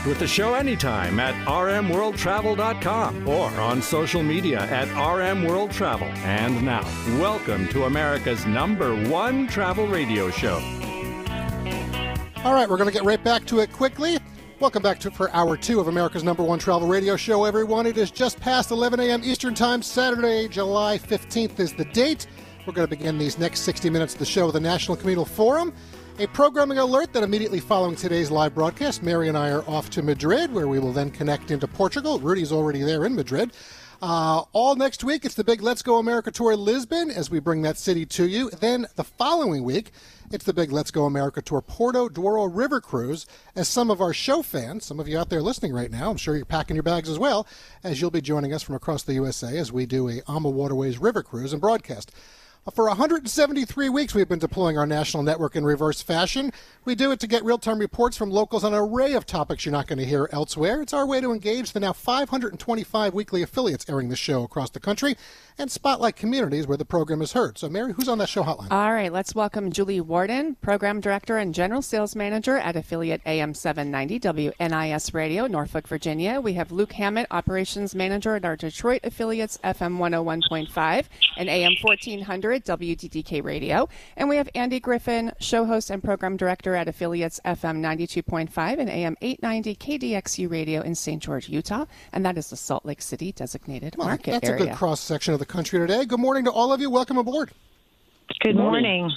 Connect with the show anytime at rmworldtravel.com or on social media at rmworldtravel. And now, welcome to America's number one travel radio show. All right, we're going to get right back to it quickly. Welcome back to for hour two of America's number one travel radio show, everyone. It is just past 11 a.m. Eastern Time, Saturday, July 15th is the date. We're going to begin these next 60 minutes of the show with the National Communal Forum. A programming alert that immediately following today's live broadcast, Mary and I are off to Madrid, where we will then connect into Portugal. Rudy's already there in Madrid. Uh, all next week, it's the big Let's Go America Tour Lisbon as we bring that city to you. Then the following week, it's the big Let's Go America Tour Porto Douro River Cruise. As some of our show fans, some of you out there listening right now, I'm sure you're packing your bags as well, as you'll be joining us from across the USA as we do a AMA Waterways River Cruise and broadcast. For 173 weeks, we've been deploying our national network in reverse fashion. We do it to get real time reports from locals on an array of topics you're not going to hear elsewhere. It's our way to engage the now 525 weekly affiliates airing the show across the country and spotlight communities where the program is heard. So, Mary, who's on that show hotline? All right, let's welcome Julie Warden, Program Director and General Sales Manager at affiliate AM 790 WNIS Radio, Norfolk, Virginia. We have Luke Hammett, Operations Manager at our Detroit affiliates, FM 101.5 and AM 1400 WDDK Radio. And we have Andy Griffin, show host and Program Director at affiliates FM 92.5 and AM 890 KDXU Radio in St. George, Utah. And that is the Salt Lake City designated Well, market that's area. That's a good cross section of the country today. Good morning to all of you. Welcome aboard. Good morning.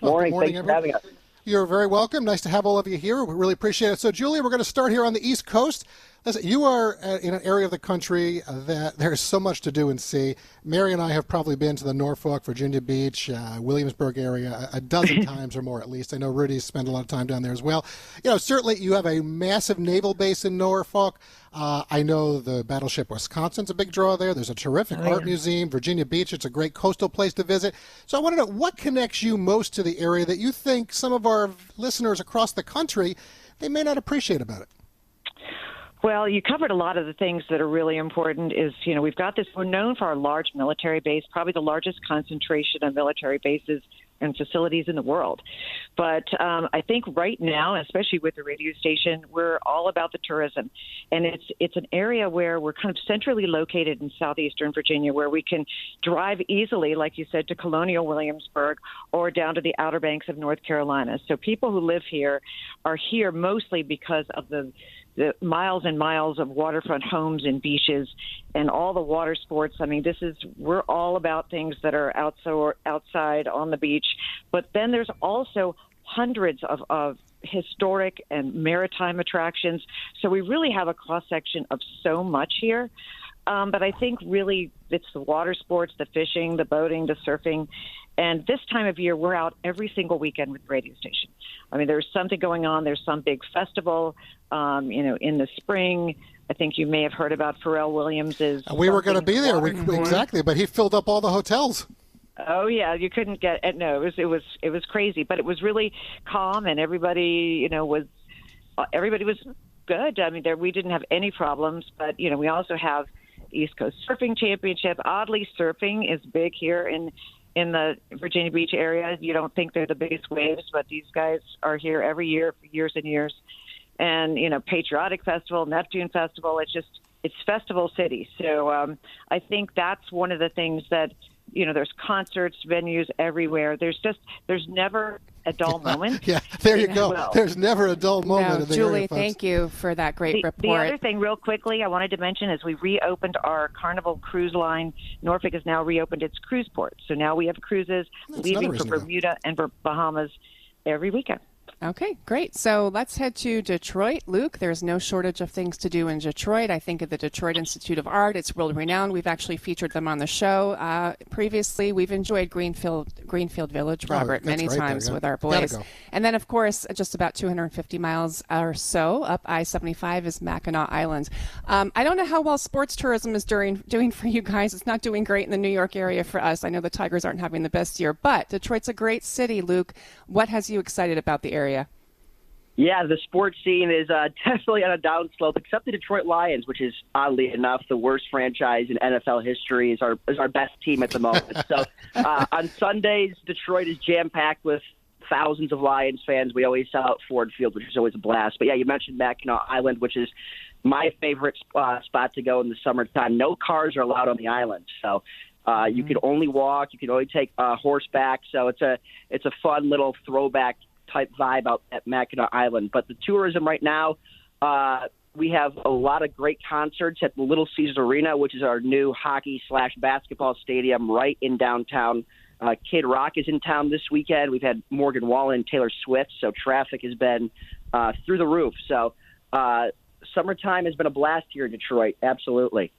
Well, Morning. good morning, Thanks for having everyone. You're very welcome. Nice to have all of you here. We really appreciate it. So, Julia, we're going to start here on the East Coast. Listen, you are uh, in an area of the country that there's so much to do and see. Mary and I have probably been to the Norfolk, Virginia Beach, uh, Williamsburg area a, dozen times or more at least. I know Rudy's spent a lot of time down there as well. You know, certainly you have a massive naval base in Norfolk. Uh, I know the Battleship Wisconsin's a big draw there. There's a terrific art museum. Virginia Beach, it's a great coastal place to visit. So I want to know what connects you most to the area that you think some of our listeners across the country they may not appreciate about it. Well, you covered a lot of the things that are really important. Is you know we've got this. We're known for our large military base, probably the largest concentration of military bases and facilities in the world. But um, I think right now, especially with the radio station, we're all about the tourism, and it's it's an area where we're kind of centrally located in southeastern Virginia, where we can drive easily, like you said, to Colonial Williamsburg or down to the Outer Banks of North Carolina. So people who live here are here mostly because of the the miles and miles of waterfront homes and beaches and all the water sports. I mean, this is we're all about things that are outside outside on the beach, but then there's also hundreds of, of historic and maritime attractions. So we really have a cross section of so much here. Um, but I think really it's the water sports, the fishing, the boating, the surfing. And this time of year, we're out every single weekend with the radio station. I mean, there's something going on. There's some big festival, um, you know, in the spring. I think you may have heard about Pharrell Williams's. Uh, We were going to be there, we, exactly, but he filled up all the hotels. Oh yeah, you couldn't get it. No, it was it was it was crazy, but it was really calm, and everybody, you know, was uh, everybody was good. I mean, there we didn't have any problems, but you know, we also have East Coast Surfing Championship. Oddly, surfing is big here in in the Virginia Beach area. You don't think they're the biggest waves, but these guys are here every year for years and years. And you know, Patriotic Festival, Neptune Festival. It's just it's festival city. So um, I think that's one of the things that you know. There's concerts, venues everywhere. There's just there's never a dull moment. Yeah, there you go. Well- There's never a dull moment no, in the Julie, area, thank you for that great The, the other thing, real quickly, I wanted to mention is we reopened our Carnival cruise line. Norfolk has now reopened its cruise port, so now we have cruises That's leaving for reason to go. Bermuda and for Bahamas every weekend. Okay, great. So let's head to Detroit. Luke, there's no shortage of things to do in Detroit. I think of the Detroit Institute of Art. It's world renowned. We've actually featured them on the show uh, previously. We've enjoyed Greenfield Greenfield Village, Oh, Robert, that's many right there, times yeah. with our boys. go. And then, of course, just about 250 miles or so up I-75 is Mackinac Island. Um, I don't know how well sports tourism is doing doing for you guys. It's not doing great in the New York area for us. I know the Tigers aren't having the best year, but Detroit's a great city. Luke, what has you excited about the area? Yeah, the sports scene is uh, definitely on a downslope, except the Detroit Lions, which is oddly enough the worst franchise in NFL history, is our is our best team at the moment. so uh, on Sundays, Detroit is jam packed with thousands of Lions fans. We always sell out Ford Field, which is always a blast. But yeah, you mentioned Mackinac Island, which is my favorite uh, spot to go in the summertime. No cars are allowed on the island, so. Uh, you can only walk. You can only take uh, horseback. So it's a it's a fun little throwback type vibe out at Mackinac Island. But the tourism right now, uh, we have a lot of great concerts at the Little Caesars Arena, which is our new hockey slash basketball stadium right in downtown. Uh, Kid Rock is in town this weekend. We've had Morgan Wallen and Taylor Swift, so traffic has been uh, through the roof. So uh, summertime has been a blast here in Detroit. Absolutely.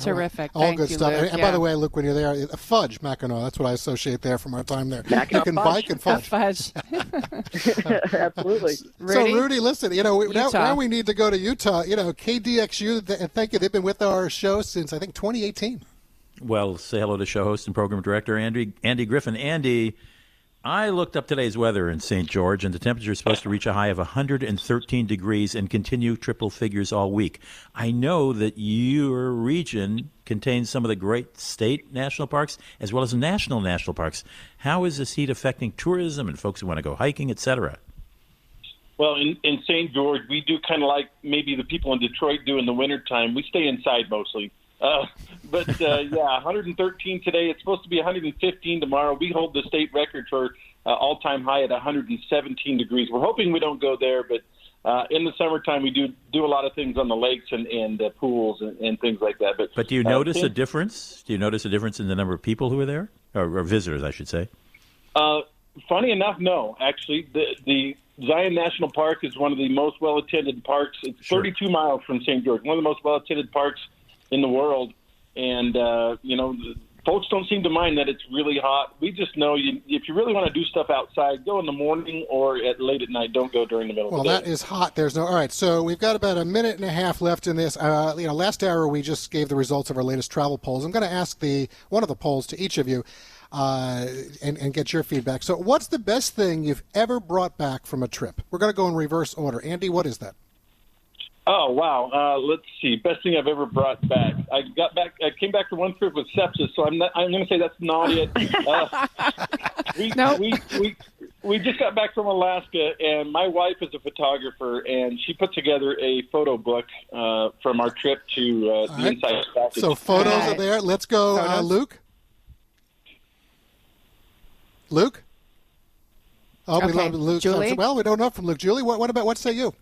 Terrific. All Thank good you, stuff. Luke. And, and Yeah. by the way, look when you're there, uh, fudge Mackinac. That's what I associate there from our time there. Mackinac you can fudge. bike and Oh, fudge. fudge. Absolutely. Rudy? So, Rudy, listen, you know, we, now, now we need to go to Utah. You know, KDXU, th- thank you. They've been with our show since, I think, 2018. Well, say hello to show host and program director Andy Andy Griffin. Andy, I looked up today's weather in St. George, and the temperature is supposed to reach a high of 113 degrees and continue triple figures all week. I know that your region contains some of the great state national parks as well as national national parks. How is this heat affecting tourism and folks who want to go hiking, etc.? Well, in, in St. George, we do kind of like maybe the people in Detroit do in the wintertime. We stay inside mostly. Uh, but uh, yeah, 113 today. It's supposed to be 115 tomorrow. We hold the state record for uh, all-time high at 117 degrees. We're hoping we don't go there, but uh, in the summertime we do do a lot of things on the lakes and, and uh, pools and, and things like that. But But do you uh, notice a difference? Do you notice a difference in the number of people who are there, or, or visitors, I should say? Uh, funny enough, no. Actually, the the Zion National Park is one of the most well attended parks. It's 32 miles from St. George, one of the most well attended parks in the world. And uh, you know, folks don't seem to mind that it's really hot. We just know you, if you really want to do stuff outside, go in the morning or at late at night. Don't go during the middle Well, of the that day. is hot. There's no. All right, so we've got about a minute and a half left in this. Uh, you know, last hour we just gave the results of our latest travel polls. I'm going to ask the one of the polls to each of you, uh, and, and get your feedback. So, what's the best thing you've ever brought back from a trip? We're going to go in reverse order. Andy, what is that? Oh wow! Uh, let's see. Best thing I've ever brought back. I got back. I came back from one trip with sepsis, so I'm not, I'm going to say that's not it. Uh, we, Nope. we we we just got back from Alaska, and my wife is a photographer, and she put together a photo book uh, from our trip to uh, the right. Inside Passage. So, photos Right. are there. Let's go, uh, Luke. Luke. Oh, we love Luke. Julie? Well, we don't know from Luke. Julie, what, what about what say you?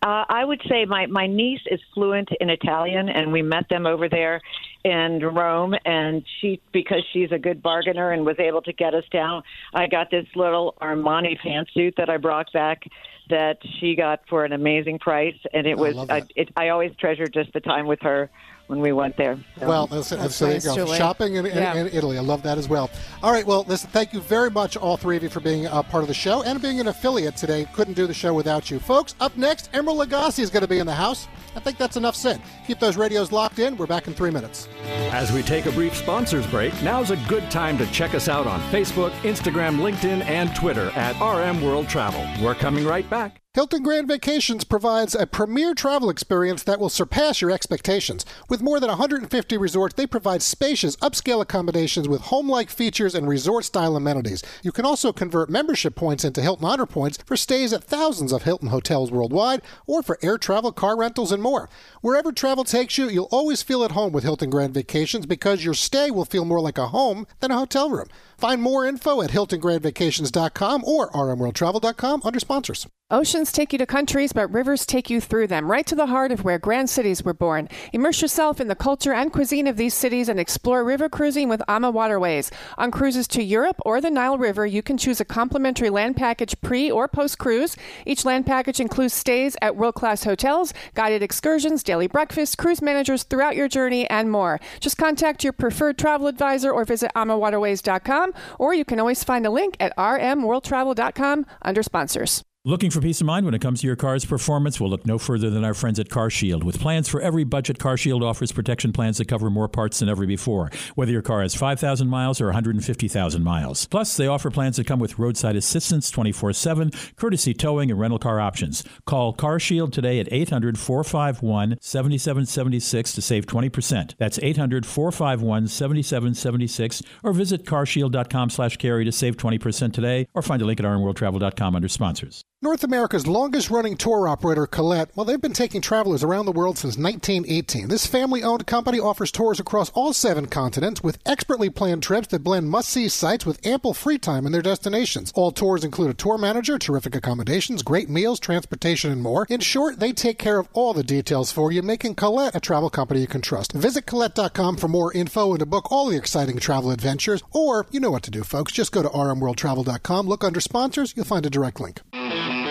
Uh, I would say my, my niece is fluent in Italian, and we met them over there in Rome. And she, because she's a good bargainer and was able to get us down, I got this little Armani pantsuit that I brought back that she got for an amazing price. And it was, love I, it, I always treasure just the time with her when we went there. So. Well, listen, That's so there nice, you go. Shopping in, in, Yeah. in Italy. I love that as well. All right. Well, listen, thank you very much, all three of you, for being a part of the show and being an affiliate today. Couldn't do the show without you. Folks, up next, Emeril Lagasse is going to be in the house. I think that's enough said. Keep those radios locked in. We're back in three minutes. As we take a brief sponsors break, now's a good time to check us out on Facebook, Instagram, LinkedIn, and Twitter at RM World Travel. We're coming right back. Hilton Grand Vacations provides a premier travel experience that will surpass your expectations. With more than 150 resorts, they provide spacious, upscale accommodations with home like features and resort style amenities. You can also convert membership points into Hilton Honor Points for stays at thousands of Hilton hotels worldwide or for air travel, car rentals, and more. Wherever travel takes you, you'll always feel at home with Hilton Grand Vacations because your stay will feel more like a home than a hotel room. Find more info at HiltonGrandVacations.com or RMWorldTravel.com under sponsors. Oceans take you to countries, but rivers take you through them, right to the heart of where grand cities were born. Immerse yourself in the culture and cuisine of these cities and explore river cruising with AMA Waterways. On cruises to Europe or the Nile River, you can choose a complimentary land package pre or post cruise. Each land package includes stays at world class hotels, guided excursions, daily breakfasts, cruise managers throughout your journey, and more. Just contact your preferred travel advisor or visit amawaterways.com, or you can always find a link at rmworldtravel.com under sponsors. Looking for peace of mind when it comes to your car's performance? We'll look no further than our friends at CarShield. With plans for every budget, CarShield offers protection plans that cover more parts than ever before, whether your car has 5,000 miles or 150,000 miles. Plus, they offer plans that come with roadside assistance 24 7, courtesy towing, and rental car options. Call CarShield today at 800 451 7776 to save 20%. That's 800 451 7776 or visit carshield.com slash carey to save 20% today or find a link at rmworldtravel.com under sponsors. North America's longest running tour operator, Colette, well, they've been taking travelers around the world since 1918. This family owned company offers tours across all seven continents with expertly planned trips that blend must see sites with ample free time in their destinations. All tours include a tour manager, terrific accommodations, great meals, transportation, and more. In short, they take care of all the details for you, making Colette a travel company you can trust. Visit Colette.com for more info and to book all the exciting travel adventures. Or, you know what to do, folks. Just go to rmworldtravel.com, look under sponsors, you'll find a direct link. Thank you.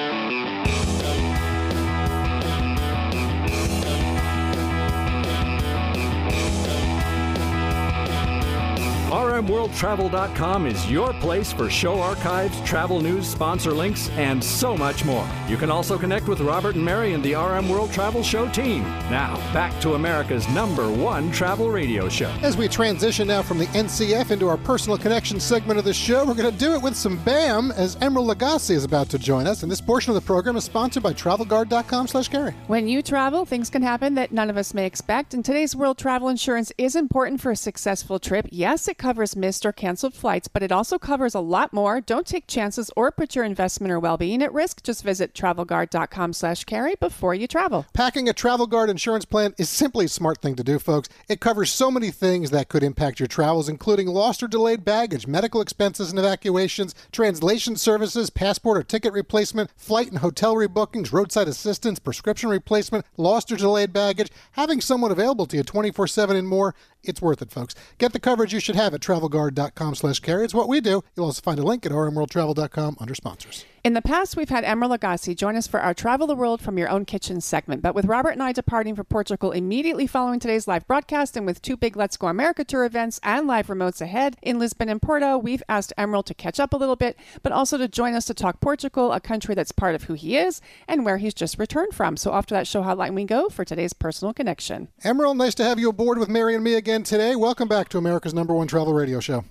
RMWorldTravel.com is your place for show archives, travel news, sponsor links, and so much more. You can also connect with Robert and Mary and the RM World Travel Show team. Now, back to America's number one travel radio show. As we transition now from the NCF into our personal connection segment of the show, we're going to do it with some BAM as Emeril Lagasse is about to join us. And this portion of the program is sponsored by TravelGuard.com slash carey. When you travel, things can happen that none of us may expect. And today's world travel insurance is important for a successful trip. Yes, it covers missed or canceled flights, but it also covers a lot more. Don't take chances or put your investment or well-being at risk. Just visit travelguard.com slash carey before you travel. Packing a Travel Guard insurance plan is simply a smart thing to do, folks. It covers so many things that could impact your travels, including lost or delayed baggage, medical expenses and evacuations, translation services, passport or ticket replacement, flight and hotel rebookings, roadside assistance, prescription replacement, lost or delayed baggage, having someone available to you 24-7 and more. It's worth it, folks. Get the coverage you should have at travelguard.com slash carey. It's what we do. You'll also find a link at rmworldtravel.com under sponsors. In the past, we've had Emeril Lagasse join us for our Travel the World from Your Own Kitchen segment. But with Robert and I departing for Portugal immediately following today's live broadcast and with two big Let's Go America tour events and live remotes ahead in Lisbon and Porto, we've asked Emeril to catch up a little bit, but also to join us to talk Portugal, a country that's part of who he is and where he's just returned from. So after that show hotline we go for today's personal connection. Emeril, nice to have you aboard with Mary and me again today. Welcome back to America's number one travel radio show.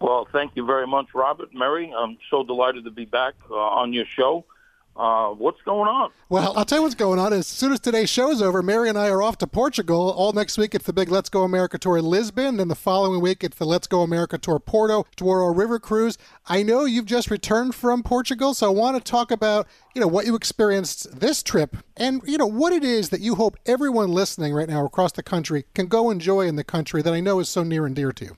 Well, thank you very much, Robert. Mary, I'm so delighted to be back uh, on your show. Uh, what's going on? Well, I'll tell you what's going on. As soon as today's show is over, Mary and I are off to Portugal. All next week, it's the big Let's Go America tour in Lisbon. Then the following week, it's the Let's Go America tour Porto, Douro River Cruise. I know you've just returned from Portugal, so I want to talk about you know what you experienced this trip and you know what it is that you hope everyone listening right now across the country can go enjoy in the country that I know is so near and dear to you.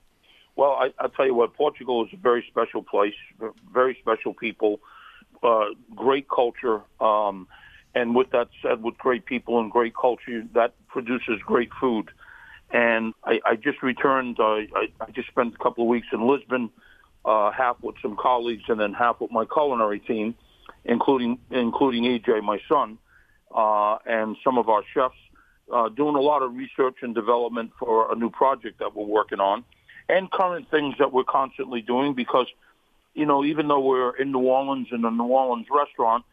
Well, I, I'll tell you what, Portugal is a very special place, very special people, uh, great culture. Um, and with that said, with great people and great culture, that produces great food. And I, I just returned, uh, I, I just spent a couple of weeks in Lisbon, uh, half with some colleagues and then half with my culinary team, including, including EJ, my son, uh, and some of our chefs, uh, doing a lot of research and development for a new project that we're working on and current things that we're constantly doing because, you know, even though we're in New Orleans in a New Orleans restaurant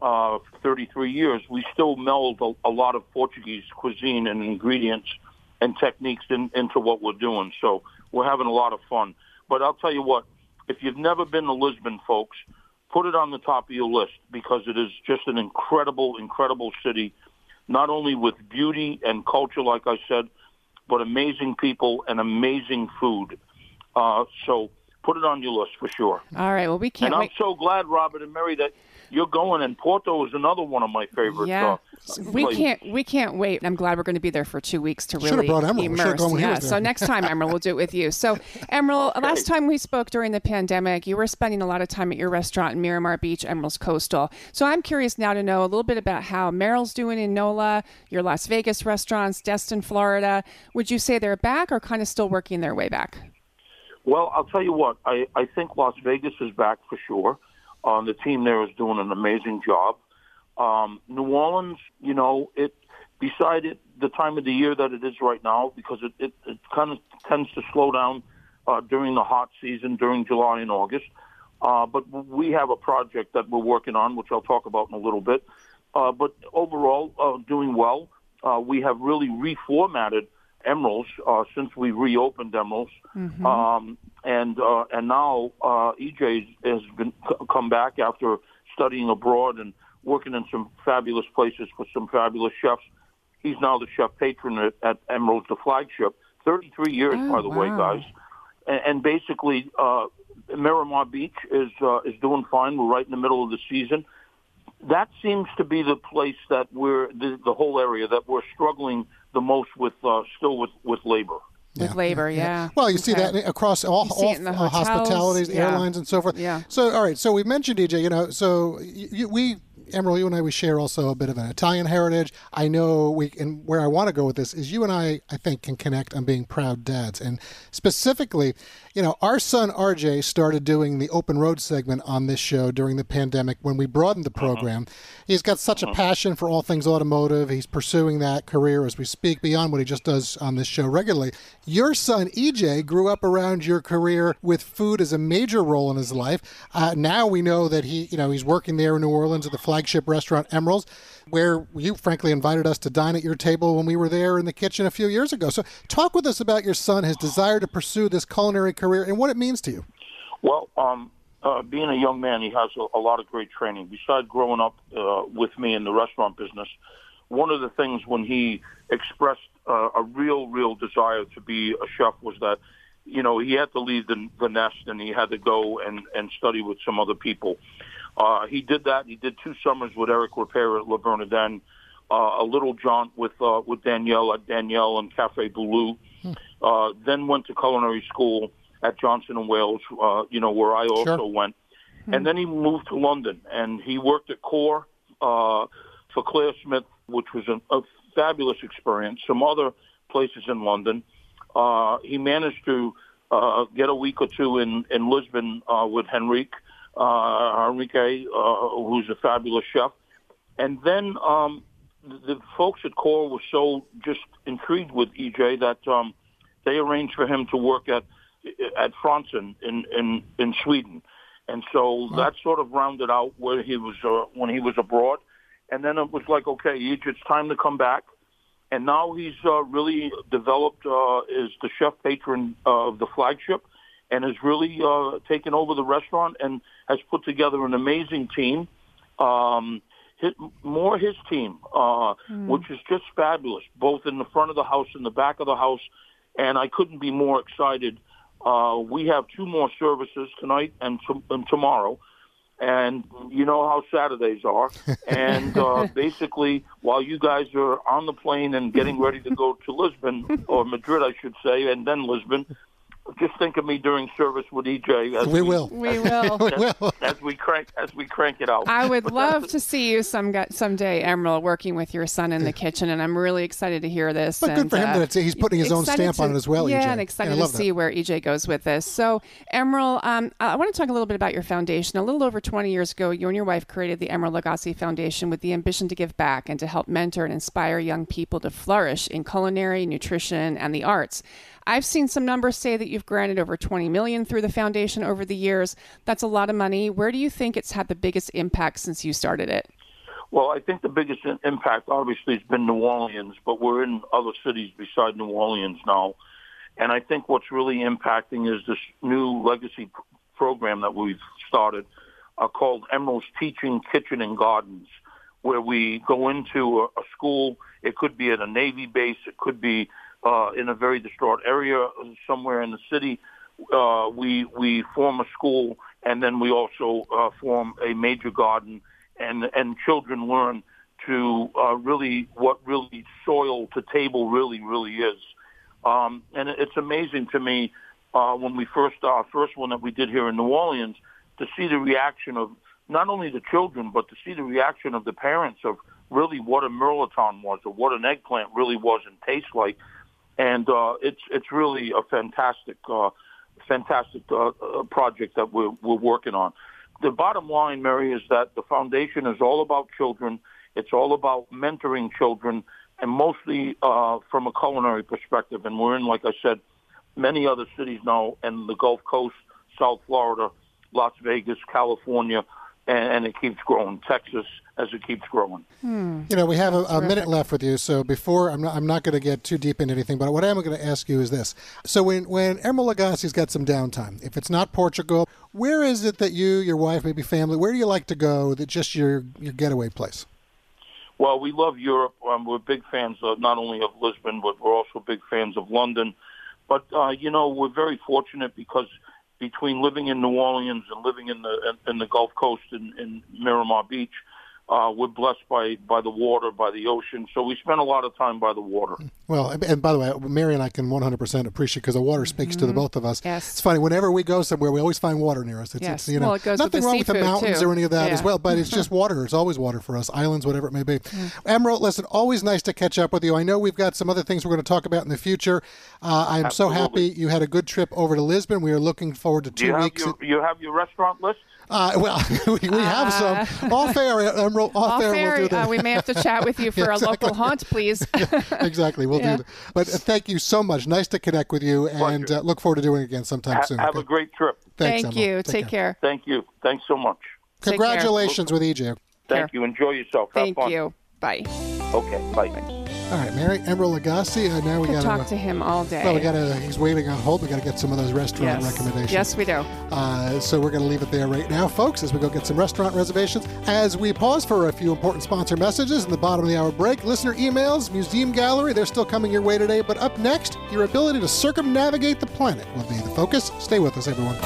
uh, for 33 years, we still meld a, a lot of Portuguese cuisine and ingredients and techniques in, into what we're doing. So we're having a lot of fun. But I'll tell you what, if you've never been to Lisbon, folks, put it on the top of your list because it is just an incredible, incredible city, not only with beauty and culture, like I said, but amazing people and amazing food. Uh, so put it on your list for sure. All right. Well, we can't And I'm wait. so glad, Robert and Mary, that you're going, and Porto is another one of my favorite. Yeah, uh, we places. can't we can't wait. I'm glad we're going to be there for two weeks to really brought Emeril. Immerse. gone when he yeah, was so next time, Emeril, we'll do it with you. So, Emeril, last time we spoke during the pandemic, you were spending a lot of time at your restaurant in Miramar Beach, Emeril's Coastal. So I'm curious now to know a little bit about how Emeril's doing in NOLA, your Las Vegas restaurants, Destin, Florida. Would you say they're back or kind of still working their way back? Well, I'll tell you what. I, I think Las Vegas is back for sure. Uh, the team there is doing an amazing job. Um, New Orleans, you know, it beside it the time of the year that it is right now because it, it, it kind of tends to slow down uh, during the hot season during July and August. Uh, but we have a project that we're working on, which I'll talk about in a little bit. Uh, but overall, uh, doing well. Uh, we have really reformatted Emeril's uh, since we reopened Emeril's, um, and uh, and now uh, EJ has been c- come back after studying abroad and working in some fabulous places with some fabulous chefs. He's now the chef patron at, at Emeril's, the flagship. Thirty-three years, Oh, by the way, guys. And, and basically, uh, Miramar Beach is uh, is doing fine. We're right in the middle of the season. That seems to be the place that we're the, the whole area that we're struggling the most with, uh, still with with labor. With labor, yeah. Well, you see that across all, all it uh, hotels, hospitalities, yeah. airlines, and so forth. Yeah. So, all right. So we mentioned EJ. You know, so you, you, we, Emeril, you and I, we share also a bit of an Italian heritage. I know we, and where I want to go with this is you and I, I think, can connect on being proud dads, and specifically, you know, our son RJ started doing the open road segment on this show during the pandemic when we broadened the program. He's got such a passion for all things automotive. He's pursuing that career as we speak beyond what he just does on this show regularly. Your son EJ grew up around your career with food as a major role in his life. Uh, now we know that he, you know, he's working there in New Orleans at the flagship restaurant Emeril's, where you frankly invited us to dine at your table when we were there in the kitchen a few years ago. So, talk with us about your son, his desire to pursue this culinary career, and what it means to you. Well, um, uh, being a young man, he has a, a lot of great training. Besides growing up uh, with me in the restaurant business, one of the things when he expressed uh, a real, real desire to be a chef was that, you know, he had to leave the, the nest and he had to go and, and study with some other people. Uh, he did that. He did two summers with Eric Ripert at Le Bernardin, uh, a little jaunt with uh, with Daniel at Daniel and Cafe Boulud. Uh, then went to culinary school at Johnson and Wales, uh, you know, where I also Sure. went. And then he moved to London and he worked at Core uh, for Clare Smyth, which was an, a fabulous experience. Some other places in London. Uh, he managed to uh, get a week or two in in Lisbon uh, with Henrique, uh, Henrique, uh, who's a fabulous chef. And then um, the, the folks at Core were so just intrigued with EJ that um, they arranged for him to work at at Frantzén in in in Sweden, and so that sort of rounded out where he was uh, when he was abroad. And then it was like, okay, EJ, it's time to come back. And now he's uh, really developed uh, is the chef patron of the flagship, and has really uh, taken over the restaurant and has put together an amazing team. Um, his, more his team, uh, which is just fabulous, both in the front of the house and the back of the house. And I couldn't be more excited. Uh, we have two more services tonight and, t- and tomorrow. And you know how Saturdays are. And uh, basically, while you guys are on the plane and getting ready to go to Lisbon, or Madrid, I should say, and then Lisbon, just think of me during service with EJ. As We will. We will. We will. as we crank as we crank it out. I would love to see you some someday, Emeril, working with your son in the kitchen, and I'm really excited to hear this. But good for him uh, that he's putting his own excited stamp on it as well, Yeah, EJ. and excited Yeah, to love that. see where EJ goes with this. So, Emeril, um, I want to talk a little bit about your foundation. A little over 20 years ago, you and your wife created the Emeril Lagasse Foundation with the ambition to give back and to help mentor and inspire young people to flourish in culinary, nutrition, and the arts. I've seen some numbers say that you've granted over 20 million through the foundation over the years. That's a lot of money. Where do you think it's had the biggest impact since you started it? Well, I think the biggest impact obviously has been New Orleans, but we're in other cities beside New Orleans now. And I think what's really impacting is this new legacy program that we've started uh, called Emeril's Teaching Kitchen and Gardens, where we go into a, a school. It could be at a Navy base. It could be uh, in a very distraught area somewhere in the city. Uh, we we form a school, and then we also uh, form a major garden and and children learn to uh, really what really soil to table really really is. Um, and it's amazing to me uh, when we first our uh, first one that we did here in New Orleans to see the reaction of not only the children but to see the reaction of the parents of really what a mirliton was or what an eggplant really was and tastes like. And uh, it's it's really a fantastic uh, fantastic uh, uh, project that we're we're working on. The bottom line, Mary, is that the foundation is all about children. It's all about mentoring children, and mostly uh, from a culinary perspective. And we're in, like I said, many other cities now, and the Gulf Coast, South Florida, Las Vegas, California, and, and it keeps growing. Texas, as it keeps growing. Hmm. You know, we have a, a minute left with you, so before I'm not, I'm not going to get too deep into anything, but what I am going to ask you is this: so when when Emeril Lagasse's got some downtime, if it's not Portugal, where is it that you, your wife, maybe family, where do you like to go? That just your your getaway place? Well, we love Europe. Um, we're big fans of not only of Lisbon, but we're also big fans of London. But uh, you know, we're very fortunate because between living in New Orleans and living in the in the Gulf Coast in, in Miramar Beach, uh, we're blessed by by the water, by the ocean, so we spend a lot of time by the water. Well, and by the way, Mary and I can 100% appreciate because the water speaks mm-hmm. to the mm-hmm. both of us. Yes. It's funny whenever we go somewhere, we always find water near us. It's, yes. It's, you know, well, it goes nothing with wrong with the mountains too. or any of that yeah. as well, but it's just water. It's always water for us, islands, whatever it may be. Mm. Emeril, listen, always nice to catch up with you. I know we've got some other things we're going to talk about in the future. Uh, I am so happy you had a good trip over to Lisbon. We are looking forward to two you weeks. Your, you have your restaurant list? Uh, well, we, we have uh, some. Off air, Emeril. Off, off air, air we'll do that. Uh, we may have to chat with you for exactly. a local haunt, please. exactly, we'll yeah. do that. But uh, thank you so much. Nice to connect with you, and uh, look forward to doing it again sometime ha- soon. Have okay? a great trip. Thanks, Thank Emeril. you. Take, Take care. care. Thank you. Thanks so much. Congratulations with EJ. Thank you. Enjoy yourself. Have Thank fun. you. Bye. Okay. Bye. All right, Mary Emeril Lagasse. Uh, now we got to talk to him all day. Well, we got to. He's waiting on hold. We got to get some of those restaurant yes. recommendations. Yes, we do. Uh, so we're going to leave it there right now, folks, as we go get some restaurant reservations. As we pause for a few important sponsor messages in the bottom of the hour break, listener emails, museum gallery, they're still coming your way today. But up next, your ability to circumnavigate the planet will be the focus. Stay with us, everyone.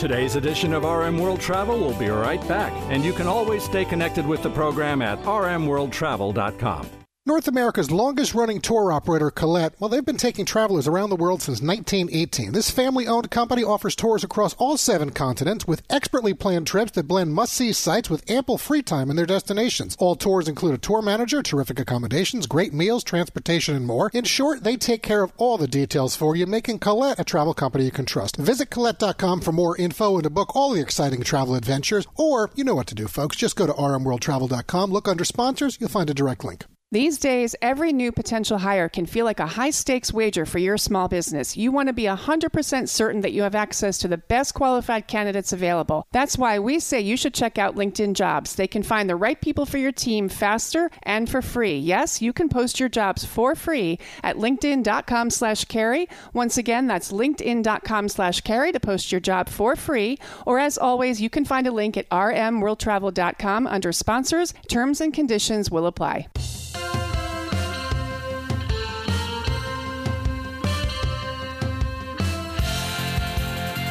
Today's edition of RM World Travel will be right back, and you can always stay connected with the program at rmworldtravel.com. North America's longest running tour operator, Colette, well, they've been taking travelers around the world since 1918. This family owned company offers tours across all seven continents with expertly planned trips that blend must see sites with ample free time in their destinations. All tours include a tour manager, terrific accommodations, great meals, transportation, and more. In short, they take care of all the details for you, making Colette a travel company you can trust. Visit Colette.com for more info and to book all the exciting travel adventures. Or, you know what to do, folks. Just go to rmworldtravel.com, look under sponsors, you'll find a direct link. These days, every new potential hire can feel like a high stakes wager for your small business. You want to be 100% certain that you have access to the best qualified candidates available. That's why we say you should check out LinkedIn Jobs. They can find the right people for your team faster and for free. Yes, you can post your jobs for free at linkedin.com slash carey. Once again, that's linkedin.com slash carey to post your job for free. Or as always, you can find a link at rmworldtravel.com under sponsors. Terms and conditions will apply.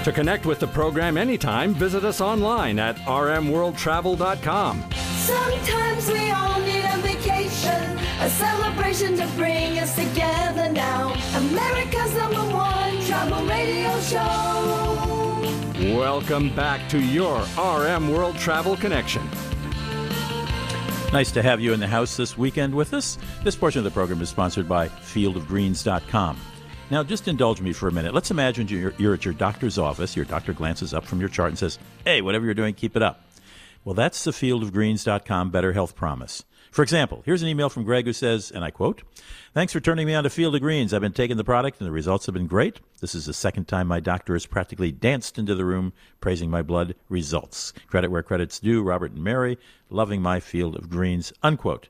To connect with the program anytime, visit us online at rmworldtravel.com. Sometimes we all need a vacation, a celebration to bring us together now. America's number one travel radio show. Welcome back to your RM World Travel Connection. Nice to have you in the house this weekend with us. This portion of the program is sponsored by fieldofgreens.com. Now, just indulge me for a minute. Let's imagine you're, you're, at your doctor's office. Your doctor glances up from your chart and says, Hey, whatever you're doing, keep it up. Well, that's the fieldofgreens.com Better Health Promise. For example, here's an email from Greg who says, and I quote, Thanks for turning me on to Field of Greens. I've been taking the product and the results have been great. This is the second time my doctor has practically danced into the room praising my blood results. Credit where credit's due. Robert and Mary, loving my Field of Greens, unquote.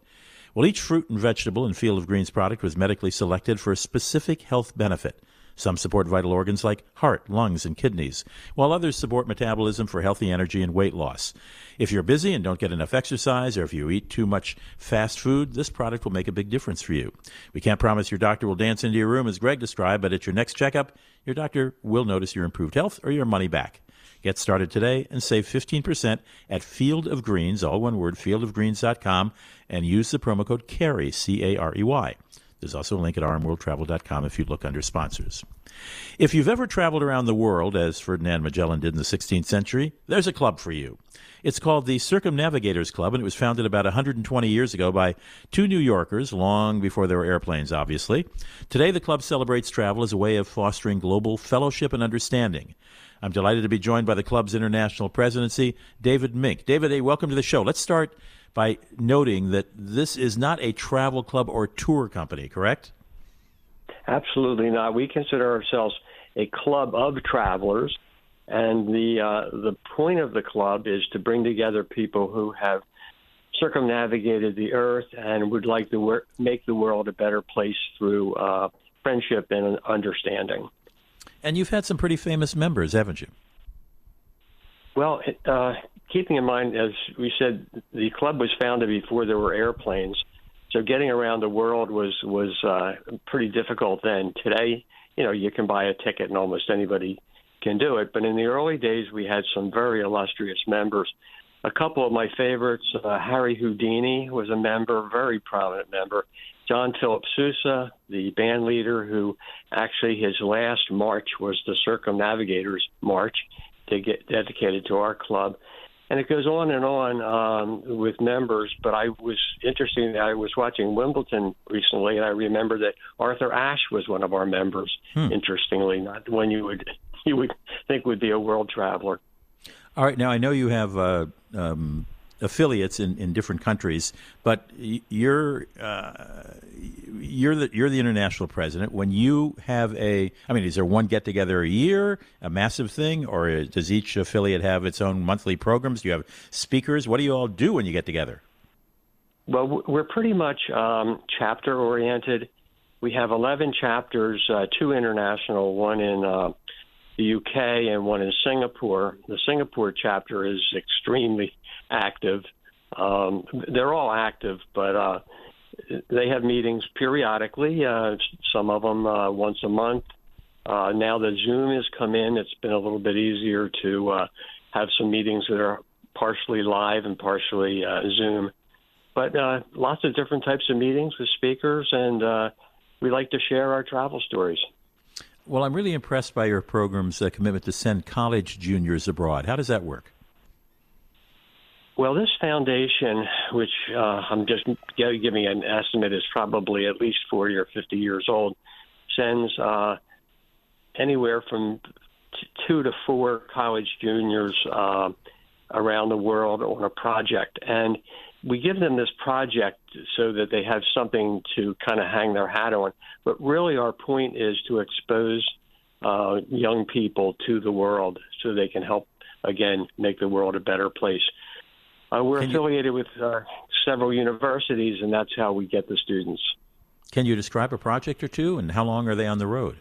Well, each fruit and vegetable in Field of Greens product was medically selected for a specific health benefit. Some support vital organs like heart, lungs, and kidneys, while others support metabolism for healthy energy and weight loss. If you're busy and don't get enough exercise, or if you eat too much fast food, this product will make a big difference for you. We can't promise your doctor will dance into your room as Greg described, but at your next checkup, your doctor will notice your improved health or your money back. Get started today and save 15% at Field of Greens, all one word, fieldofgreens.com, and use the promo code CAREY, C A R E Y. There's also a link at rmworldtravel.com if you look under sponsors. If you've ever traveled around the world, as Ferdinand Magellan did in the 16th century, there's a club for you. It's called the Circumnavigators Club, and it was founded about 120 years ago by two New Yorkers, long before there were airplanes, obviously. Today, the club celebrates travel as a way of fostering global fellowship and understanding. I'm delighted to be joined by the club's international presidency, David Mink. David, hey, welcome to the show. Let's start by noting that this is not a travel club or tour company, correct? Absolutely not. We consider ourselves a club of travelers, and the uh, the point of the club is to bring together people who have circumnavigated the earth and would like to make the world a better place through uh, friendship and understanding. And you've had some pretty famous members, haven't you? Well, uh, keeping in mind, as we said, the club was founded before there were airplanes, so getting around the world was was uh, pretty difficult then. Today, you know, you can buy a ticket and almost anybody can do it. But in the early days, we had some very illustrious members. A couple of my favorites: uh, Harry Houdini was a member, very prominent member. John Philip Sousa, the band leader, who actually his last march was the Circumnavigators March, to get dedicated to our club and it goes on and on um, with members. But I was interesting. I was watching Wimbledon recently, and I remember that Arthur Ashe was one of our members. Hmm. Interestingly, not one you would you would think would be a world traveler. All right, now I know you have uh, um, affiliates in, in different countries, but you're uh, you're the you're the international president. When you have a, I mean, is there one get together a year, a massive thing, or does each affiliate have its own monthly programs? Do you have speakers? What do you all do when you get together? Well, we're pretty much um, chapter oriented. We have 11 chapters, uh, two international, one in uh, the UK and one in Singapore. The Singapore chapter is extremely active. Um, they're all active, but uh, they have meetings periodically. Uh, some of them uh, once a month. Uh, now that Zoom has come in, it's been a little bit easier to uh, have some meetings that are partially live and partially uh, Zoom. But uh, lots of different types of meetings with speakers, and uh, we like to share our travel stories. Well, I'm really impressed by your program's uh, commitment to send college juniors abroad. How does that work? Well, this foundation, which uh, I'm just giving an estimate, is probably at least 40 or 50 years old, sends uh, anywhere from t- two to four college juniors uh, around the world on a project. And we give them this project so that they have something to kind of hang their hat on. But really, our point is to expose uh, young people to the world so they can help, again, make the world a better place. Uh, we're Can affiliated you... with uh, several universities, and that's how we get the students. Can you describe a project or two, and how long are they on the road?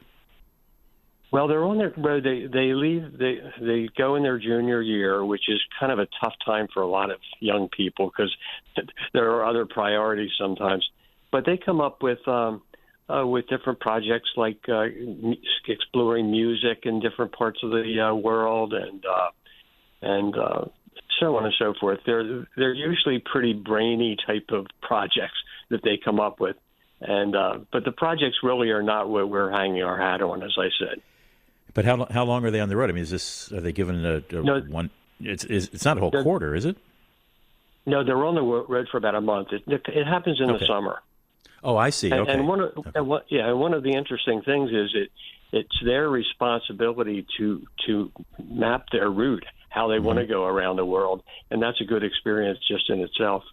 Well, they're on their road. They they leave. They they go in their junior year, which is kind of a tough time for a lot of young people because there are other priorities sometimes. But they come up with um, uh, with different projects like uh, exploring music in different parts of the uh, world and uh, and uh, so on and so forth. They're they're usually pretty brainy type of projects that they come up with, and uh, but the projects really are not what we're hanging our hat on, as I said. But how how long are they on the road? I mean, is this are they given a, a no, one? It's it's not a whole quarter, is it? No, they're on the road for about a month. It, it happens in okay. the summer. Oh, I see. And, okay. and one of okay. and what, yeah, and one of the interesting things is it it's their responsibility to to map their route how they mm-hmm. want to go around the world, and that's a good experience just in itself.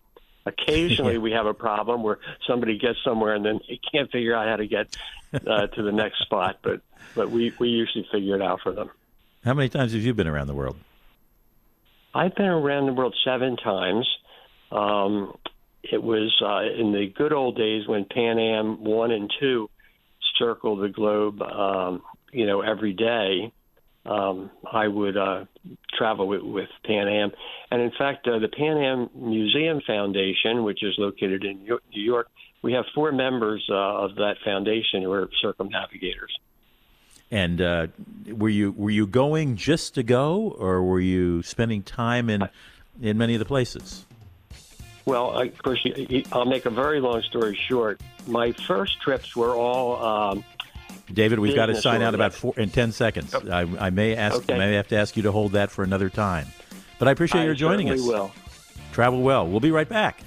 Occasionally, we have a problem where somebody gets somewhere and then they can't figure out how to get uh, to the next spot, but but we we usually figure it out for them. How many times have you been around the world? I've been around the world seven times. Um, it was uh, in the good old days when Pan Am one and two circled the globe, um, you know, every day um, I would uh, travel with, with Pan Am. And in fact, uh, the Pan Am Museum Foundation, which is located in New York, we have four members uh, of that foundation who are circumnavigators. And uh, were you were you going just to go, or were you spending time in in many of the places? Well, I, of course, I'll make a very long story short. My first trips were all. Um, David, we've got to sign out about four, in ten seconds. I, I may ask, Okay. I may have to ask you to hold that for another time. But I appreciate I your joining us. will. Travel well. We'll be right back.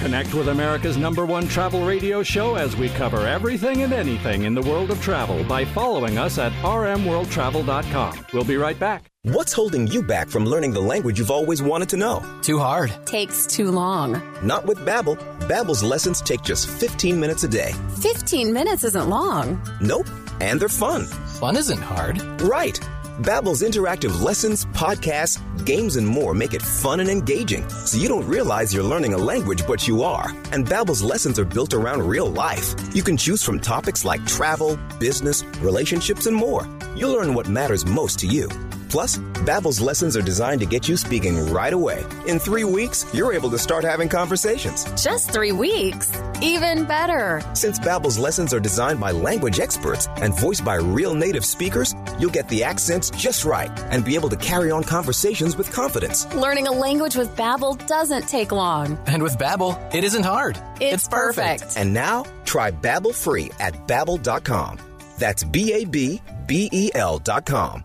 Connect with America's number one travel radio show as we cover everything and anything in the world of travel by following us at rmworldtravel.com. We'll be right back. What's holding you back from learning the language you've always wanted to know? Too hard. Takes too long. Not with Babbel. Babbel's lessons take just 15 minutes a day. 15 minutes isn't long. Nope, and they're fun. Fun isn't hard. Right. Babbel's interactive lessons, podcasts, games, and more make it fun and engaging, so you don't realize you're learning a language, but you are. And Babbel's lessons are built around real life. You can choose from topics like travel, business, relationships, and more. You'll learn what matters most to you. Plus, Babbel's lessons are designed to get you speaking right away. In three weeks, you're able to start having conversations. Just three weeks. Even better. Since Babbel's lessons are designed by language experts and voiced by real native speakers, you'll get the accents just right and be able to carry on conversations with confidence. Learning a language with Babbel doesn't take long. And with Babbel, it isn't hard. It's, perfect. And now, try Babbel free at babbel.com. That's B A B B E L dot com.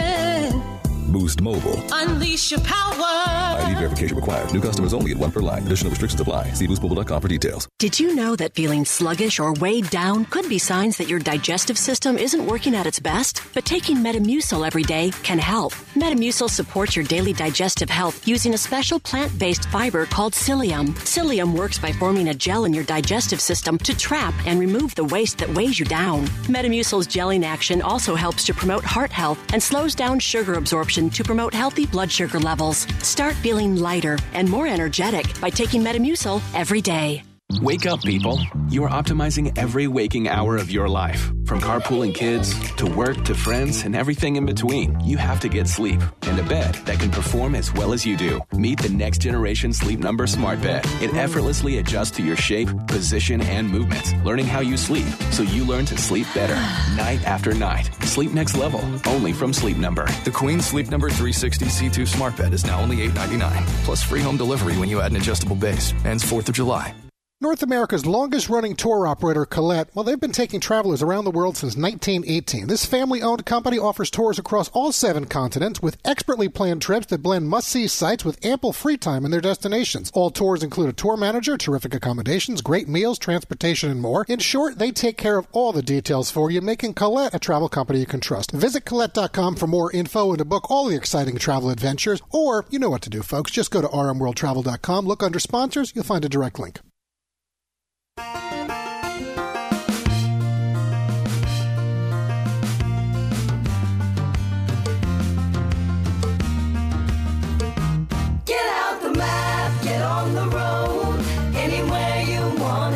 Boost Mobile. Unleash your power. ID verification required. New customers only at one per line. Additional restrictions apply. See boostmobile.com for details. Did you know that feeling sluggish or weighed down could be signs that your digestive system isn't working at its best? But taking Metamucil every day can help. Metamucil supports your daily digestive health using a special plant based fiber called psyllium. Psyllium works by forming a gel in your digestive system to trap and remove the waste that weighs you down. Metamucil's gelling action also helps to promote heart health and slows down sugar absorption to promote healthy blood sugar levels. Start feeling lighter and more energetic by taking Metamucil every day. Wake up, people. You are optimizing every waking hour of your life. From carpooling kids to work to friends and everything in between. You have to get sleep and a bed that can perform as well as you do. Meet the next generation Sleep Number Smart Bed. It effortlessly adjusts to your shape, position, and movements, learning how you sleep so you learn to sleep better night after night. Sleep next level, only from Sleep Number. The Queen Sleep Number 360 C2 Smart Bed is now only $8.99, plus free home delivery when you add an adjustable base. Ends 4th of July. North America's longest running tour operator, Colette, well, they've been taking travelers around the world since 1918. This family owned company offers tours across all seven continents with expertly planned trips that blend must see sites with ample free time in their destinations. All tours include a tour manager, terrific accommodations, great meals, transportation, and more. In short, they take care of all the details for you, making Colette a travel company you can trust. Visit Colette.com for more info and to book all the exciting travel adventures. Or, you know what to do, folks. Just go to rmworldtravel.com, look under sponsors, you'll find a direct link.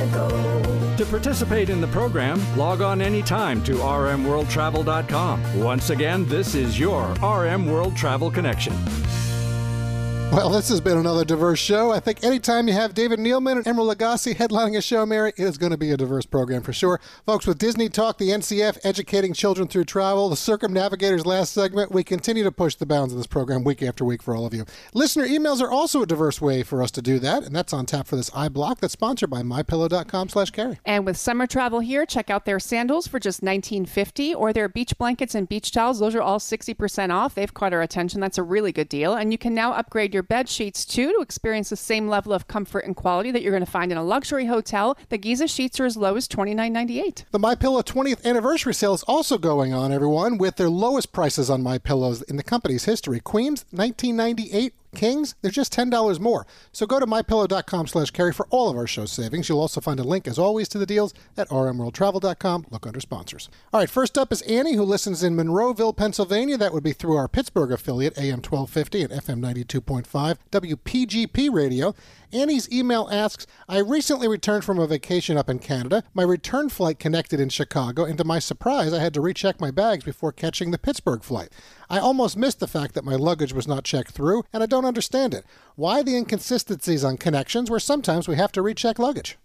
To go. To participate in the program, log on anytime to rmworldtravel.com. Once again, this is your RM World Travel Connection. Well, this has been another diverse show. I think anytime you have David Neeleman and Emeril Lagasse headlining a show, Mary, it is going to be a diverse program for sure. Folks, with Disney Talk, the NCF educating children through travel, the Circumnavigators last segment, we continue to push the bounds of this program week after week for all of you. Listener emails are also a diverse way for us to do that, and that's on tap for this iBlock that's sponsored by mypillow.com slash carey. And with summer travel here, check out their sandals for just $19.50 or their beach blankets and beach towels. Those are all 60% off. They've caught our attention. That's a really good deal. And you can now upgrade your bed sheets too to experience the same level of comfort and quality that you're going to find in a luxury hotel. The Giza sheets are as low as $29.98. The My Pillow 20th anniversary sale is also going on, everyone, with their lowest prices on My Pillows in the company's history. Queens, 1998. Kings, they're just $10 more. So go to mypillow.com slash carey for all of our show savings. You'll also find a link, as always, to the deals at rmworldtravel.com. Look under sponsors. All right, first up is Annie, who listens in Monroeville, Pennsylvania. That would be through our Pittsburgh affiliate, AM 1250 and FM 92.5, WPGP radio. Annie's email asks I recently returned from a vacation up in Canada. My return flight connected in Chicago, and to my surprise, I had to recheck my bags before catching the Pittsburgh flight. I almost missed the fact that my luggage was not checked through, and I don't understand it. Why the inconsistencies on connections where sometimes we have to recheck luggage?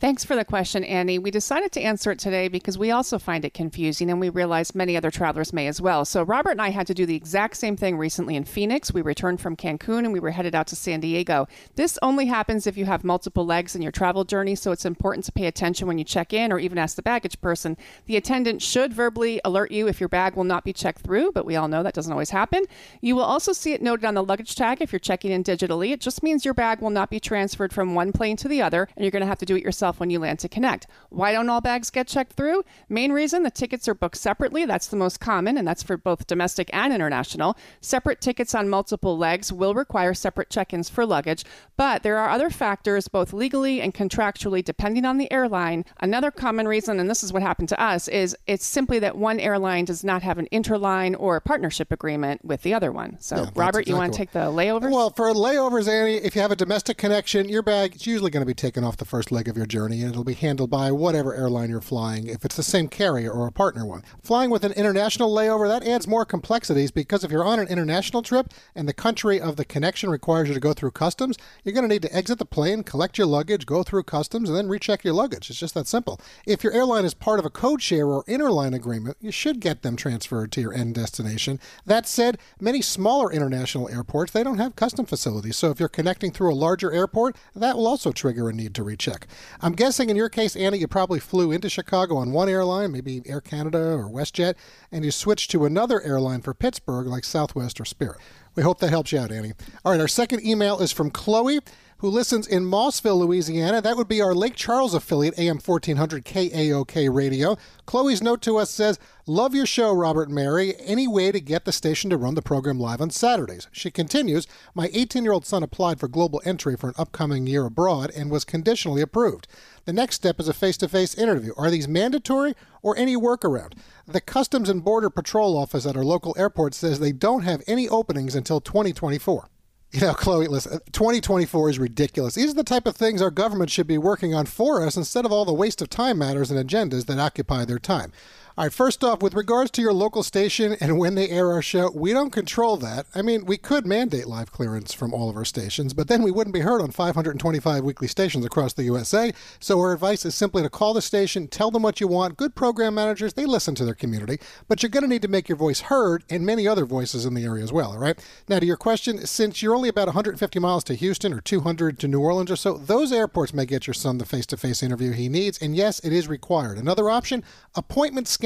Thanks for the question, Annie. We decided to answer it today because we also find it confusing and we realize many other travelers may as well. So, Robert and I had to do the exact same thing recently in Phoenix. We returned from Cancun and we were headed out to San Diego. This only happens if you have multiple legs in your travel journey, so it's important to pay attention when you check in or even ask the baggage person. The attendant should verbally alert you if your bag will not be checked through, but we all know that doesn't always happen. You will also see it noted on the luggage tag if you're checking in digitally. It just means your bag will not be transferred from one plane to the other, and you're going to have to do it yourself when you land to connect. Why don't all bags get checked through? Main reason the tickets are booked separately. That's the most common, and that's for both domestic and international. Separate tickets on multiple legs will require separate check ins for luggage, but there are other factors, both legally and contractually, depending on the airline. Another common reason, and this is what happened to us, is it's simply that one airline does not have an interline or partnership agreement with the other one. So, Yeah, Robert, you want to take the layovers? Well, for layovers, Annie, if you have a domestic connection, your bag is usually going to be taken off the first leg of your journey, and it'll be handled by whatever airline you're flying, if it's the same carrier or a partner one. Flying with an international layover, that adds more complexities because if you're on an international trip and the country of the connection requires you to go through customs, you're going to need to exit the plane, collect your luggage, go through customs, and then recheck your luggage. It's just that simple. If your airline is part of a code share or interline agreement, you should get them transferred to your end destination. That said, many smaller international airports, they don't have custom facilities. So if you're connecting through a larger airport, that will also trigger a need to recheck. Guessing in your case, Annie, you probably flew into Chicago on one airline, maybe Air Canada or WestJet, and you switched to another airline for Pittsburgh, like Southwest or Spirit. We hope that helps you out, Annie. All right, our second email is from Chloe, who listens in Mossville, Louisiana. That would be our Lake Charles affiliate, AM 1400 KAOK radio. Chloe's note to us says, Love your show, Robert and Mary. Any way to get the station to run the program live on Saturdays? She continues, My 18 year old son applied for global entry for an upcoming year abroad and was conditionally approved. The next step is a face to face interview. Are these mandatory or any workaround? The Customs and Border Patrol office at our local airport says they don't have any openings until 2024. You know, Chloe, listen, 2024 is ridiculous. These are the type of things our government should be working on for us instead of all the waste of time matters and agendas that occupy their time. All right, first off, with regards to your local station and when they air our show, we don't control that. I mean, we could mandate live clearance from all of our stations, but then we wouldn't be heard on 525 weekly stations across the USA. So our advice is simply to call the station, tell them what you want. Good program managers, they listen to their community, but you're going to need to make your voice heard and many other voices in the area as well, all right? Now, to your question, since you're only about 150 miles to Houston or 200 to New Orleans or so, those airports may get your son the face to face interview he needs, and yes, it is required. Another option,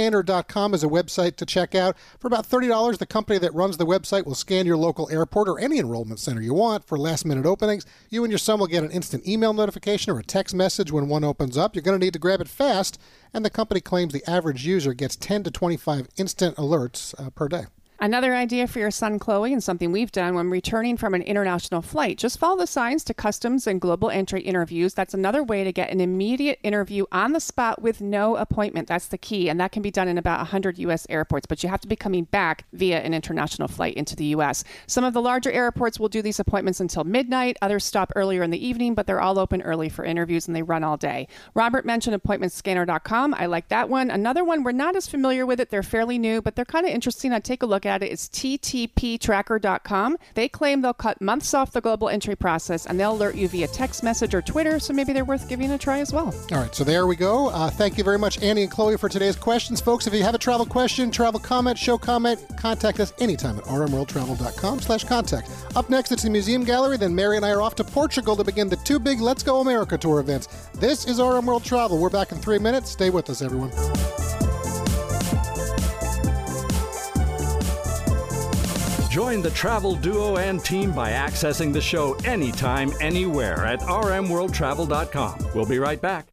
appointmentscanner.com is a website to check out. For about $30, the company that runs the website will scan your local airport or any enrollment center you want for last minute openings. You and your son will get an instant email notification or a text message when one opens up. You're going to need to grab it fast, and the company claims the average user gets 10 to 25 instant alerts uh, per day. Another idea for your son, Chloe, and something we've done when returning from an international flight. Just follow the signs to customs and global entry interviews. That's another way to get an immediate interview on the spot with no appointment. That's the key. And that can be done in about 100 U.S. airports, but you have to be coming back via an international flight into the U.S. Some of the larger airports will do these appointments until midnight. Others stop earlier in the evening, but they're all open early for interviews and they run all day. Robert mentioned appointmentscanner.com. I like that one. Another one, we're not as familiar with it. They're fairly new, but they're kind of interesting. I'd take a look at it. It's ttptracker.com. They claim they'll cut months off the global entry process and they'll alert you via text message or Twitter, so maybe they're worth giving a try as well. All right, so there we go. Uh, thank you very much, Annie and Chloe, for today's questions. Folks, if you have a travel question, travel comment, show comment, contact us anytime at rmworldtravel.com slash contact. Up next, it's the Museum Gallery. Then Mary and I are off to Portugal to begin the two big Let's Go America tour events. This is RM World Travel. We're back in three minutes. Stay with us, everyone. Join the travel duo and team by accessing the show anytime, anywhere at rmworldtravel.com. We'll be right back.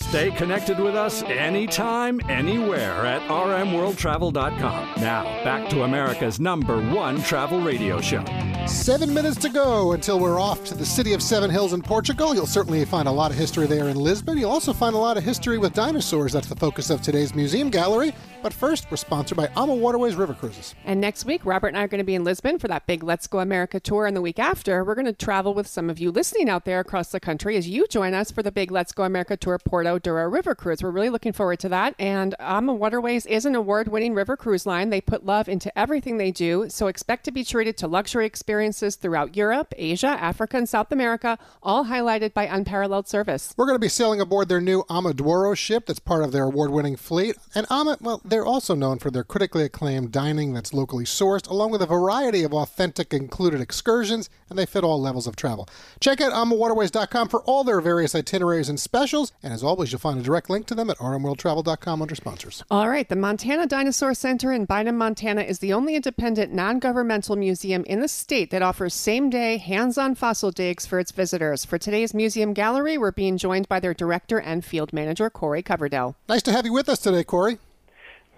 Stay connected with us anytime, anywhere at rmworldtravel.com. Now, back to America's number one travel radio show. Seven minutes to go until we're off to the city of Seven Hills in Portugal. You'll certainly find a lot of history there in Lisbon. You'll also find a lot of history with dinosaurs. That's the focus of today's museum gallery. But first, we're sponsored by AMA Waterways River Cruises. And next week, Robert and I are going to be in Lisbon for that big Let's Go America tour. And the week after, we're going to travel with some of you listening out there across the country as you join us for the big Let's Go America tour Porto Douro River Cruise. We're really looking forward to that. And AMA Waterways is an award winning river cruise line. They put love into everything they do. So expect to be treated to luxury experiences throughout Europe, Asia, Africa, and South America, all highlighted by unparalleled service. We're going to be sailing aboard their new AmaDouro ship that's part of their award winning fleet. And Ama, well, they're also known for their critically acclaimed dining that's locally sourced, along with a variety of authentic included excursions, and they fit all levels of travel. Check out AmaWaterways.com for all their various itineraries and specials. And as always, you'll find a direct link to them at rmworldtravel.com under sponsors. All right, the Montana Dinosaur Center in Bynum, Montana is the only independent non governmental museum in the state that offers same day, hands on fossil digs for its visitors. For today's museum gallery, we're being joined by their director and field manager, Corey Coverdell. Nice to have you with us today, Corey.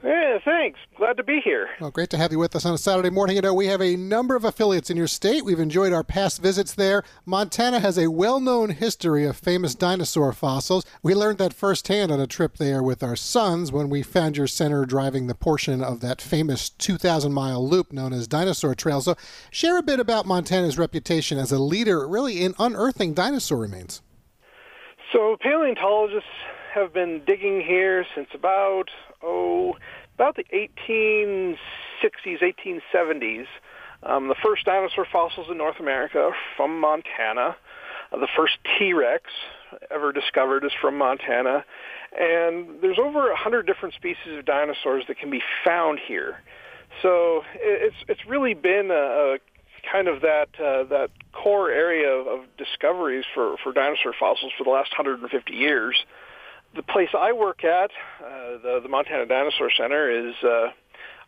Yeah, thanks. Glad to be here. Well, great to have you with us on a Saturday morning. You know, we have a number of affiliates in your state. We've enjoyed our past visits there. Montana has a well known history of famous dinosaur fossils. We learned that firsthand on a trip there with our sons when we found your center driving the portion of that famous 2,000 mile loop known as Dinosaur Trail. So, share a bit about Montana's reputation as a leader, really, in unearthing dinosaur remains. So, paleontologists have been digging here since about oh about the 1860s, 1870s. Um, the first dinosaur fossils in North America from Montana. Uh, the first T-Rex ever discovered is from Montana, and there's over a hundred different species of dinosaurs that can be found here. So it's it's really been a, a kind of that uh, that core area of, of discoveries for for dinosaur fossils for the last 150 years the place I work at, uh, the, the Montana Dinosaur Center, is uh,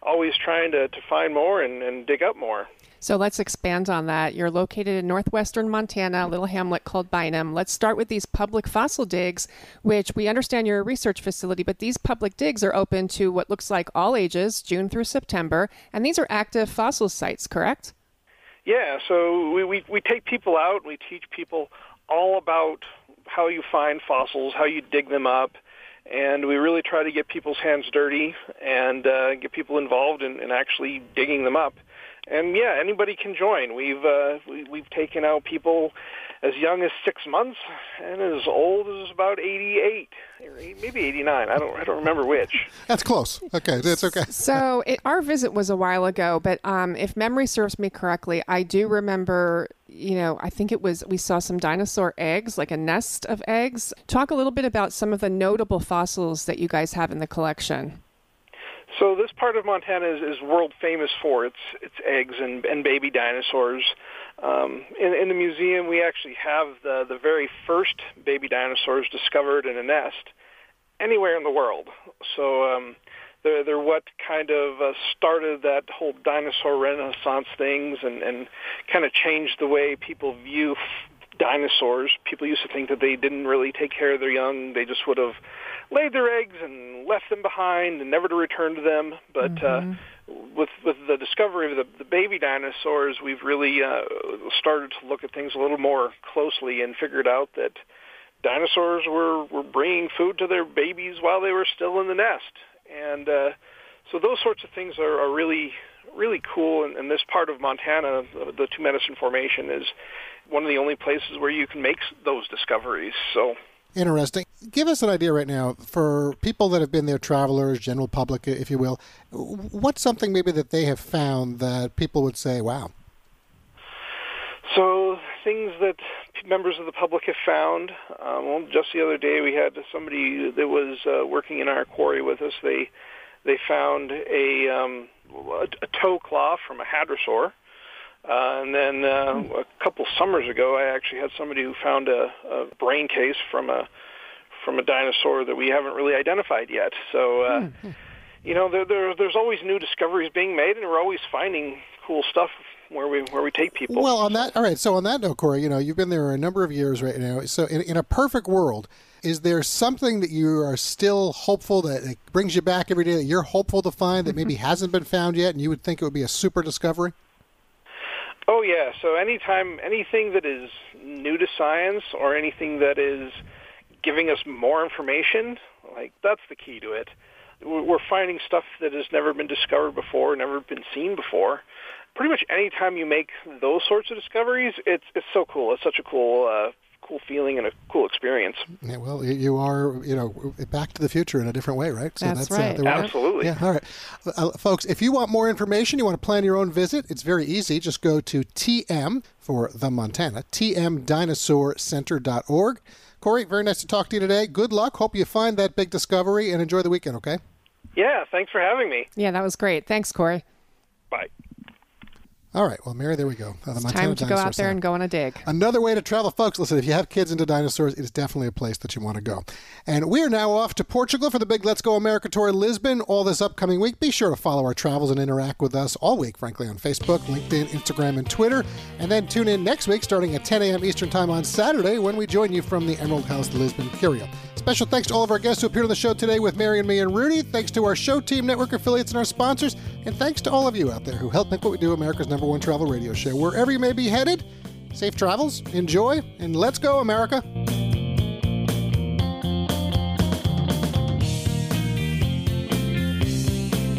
always trying to, to find more and, and dig up more. So let's expand on that. You're located in northwestern Montana, a little hamlet called Bynum. Let's start with these public fossil digs, which we understand you're a research facility, but these public digs are open to what looks like all ages, June through September, and these are active fossil sites, correct? Yeah, so we, we, we take people out, and we teach people all about how you find fossils, how you dig them up, and we really try to get people's hands dirty and uh, get people involved in, in actually digging them up. And yeah, anybody can join. We've uh, we, we've taken out people as young as six months and as old as about 88 maybe 89 i don't i don't remember which. That's close. Okay that's okay. So it, our visit was a while ago but um, if memory serves me correctly i do remember you know i think it was we saw some dinosaur eggs like a nest of eggs. Talk a little bit about some of the notable fossils that you guys have in the collection so this part of Montana is, is world famous for its its eggs and, and baby dinosaurs. Um, in, in the museum, we actually have the the very first baby dinosaurs discovered in a nest anywhere in the world. So um, they're they're what kind of uh, started that whole dinosaur renaissance things and and kind of changed the way people view f- dinosaurs. People used to think that they didn't really take care of their young; they just would have laid their eggs and left them behind and never to return to them. But mm-hmm. uh, with with the discovery of the, the baby dinosaurs, we've really uh, started to look at things a little more closely and figured out that dinosaurs were were bringing food to their babies while they were still in the nest, and uh, so those sorts of things are, are really really cool. And, and this part of Montana, the, the Two Medicine Formation, is one of the only places where you can make those discoveries. So Interesting. Give us an idea right now for people that have been there, travelers, general public, if you will. What's something maybe that they have found that people would say, wow? So, things that members of the public have found. Um, well, just the other day, we had somebody that was uh, working in our quarry with us. They they found a, um, a, a toe claw from a hadrosaur uh, and then uh, a couple summers ago, I actually had somebody who found a, a brain case from a from a dinosaur that we haven't really identified yet. So, uh, mm-hmm. you know, there, there, there's always new discoveries being made, and we're always finding cool stuff where we where we take people. Well, on that, all right. So on that note, Corey, you know, you've been there a number of years right now. So in, in a perfect world, is there something that you are still hopeful that it brings you back every day that you're hopeful to find that maybe hasn't been found yet, and you would think it would be a super discovery? Oh yeah. So anytime anything that is new to science or anything that is giving us more information, like that's the key to it. We're finding stuff that has never been discovered before, never been seen before. Pretty much any time you make those sorts of discoveries, it's it's so cool. It's such a cool uh, cool feeling and a cool experience. Yeah, well, you- you are, you know, back to the future in a different way, right? So That's uh, right. the way- Absolutely. Yeah, all right. Uh, folks, if you want more information, you want to plan your own visit, it's very easy. Just go to TM for the Montana, tmdinosaurcenter.org. Corey, very nice to talk to you today. Good luck. Hope you find that big discovery and enjoy the weekend, okay? Yeah. Thanks for having me. Yeah, that was great. Thanks, Corey. Bye. All right. Well, Mary, there we go. Uh, the It's time to go out there Center. and go on a dig. Another way to travel, folks. Listen, if you have kids into dinosaurs, it is definitely a place that you want to go. And we are now off to Portugal for the big Let's Go America tour in Lisbon all this upcoming week. Be sure to follow our travels and interact with us all week, frankly, on Facebook, LinkedIn, Instagram, and Twitter. And then tune in next week starting at 10 a.m. Eastern Time on Saturday when we join you from the Emerald House Lisbon Curio. Special thanks to all of our guests who appeared on the show today with Mary and me and Rudy. Thanks to our show team, network affiliates, and our sponsors. And thanks to all of you out there who help make what we do America's number one travel radio show. Wherever you may be headed, safe travels, enjoy, and let's go, America.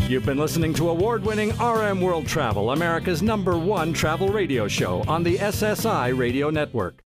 You've been listening to award winning RM World Travel, America's number one travel radio show on the SSI Radio Network.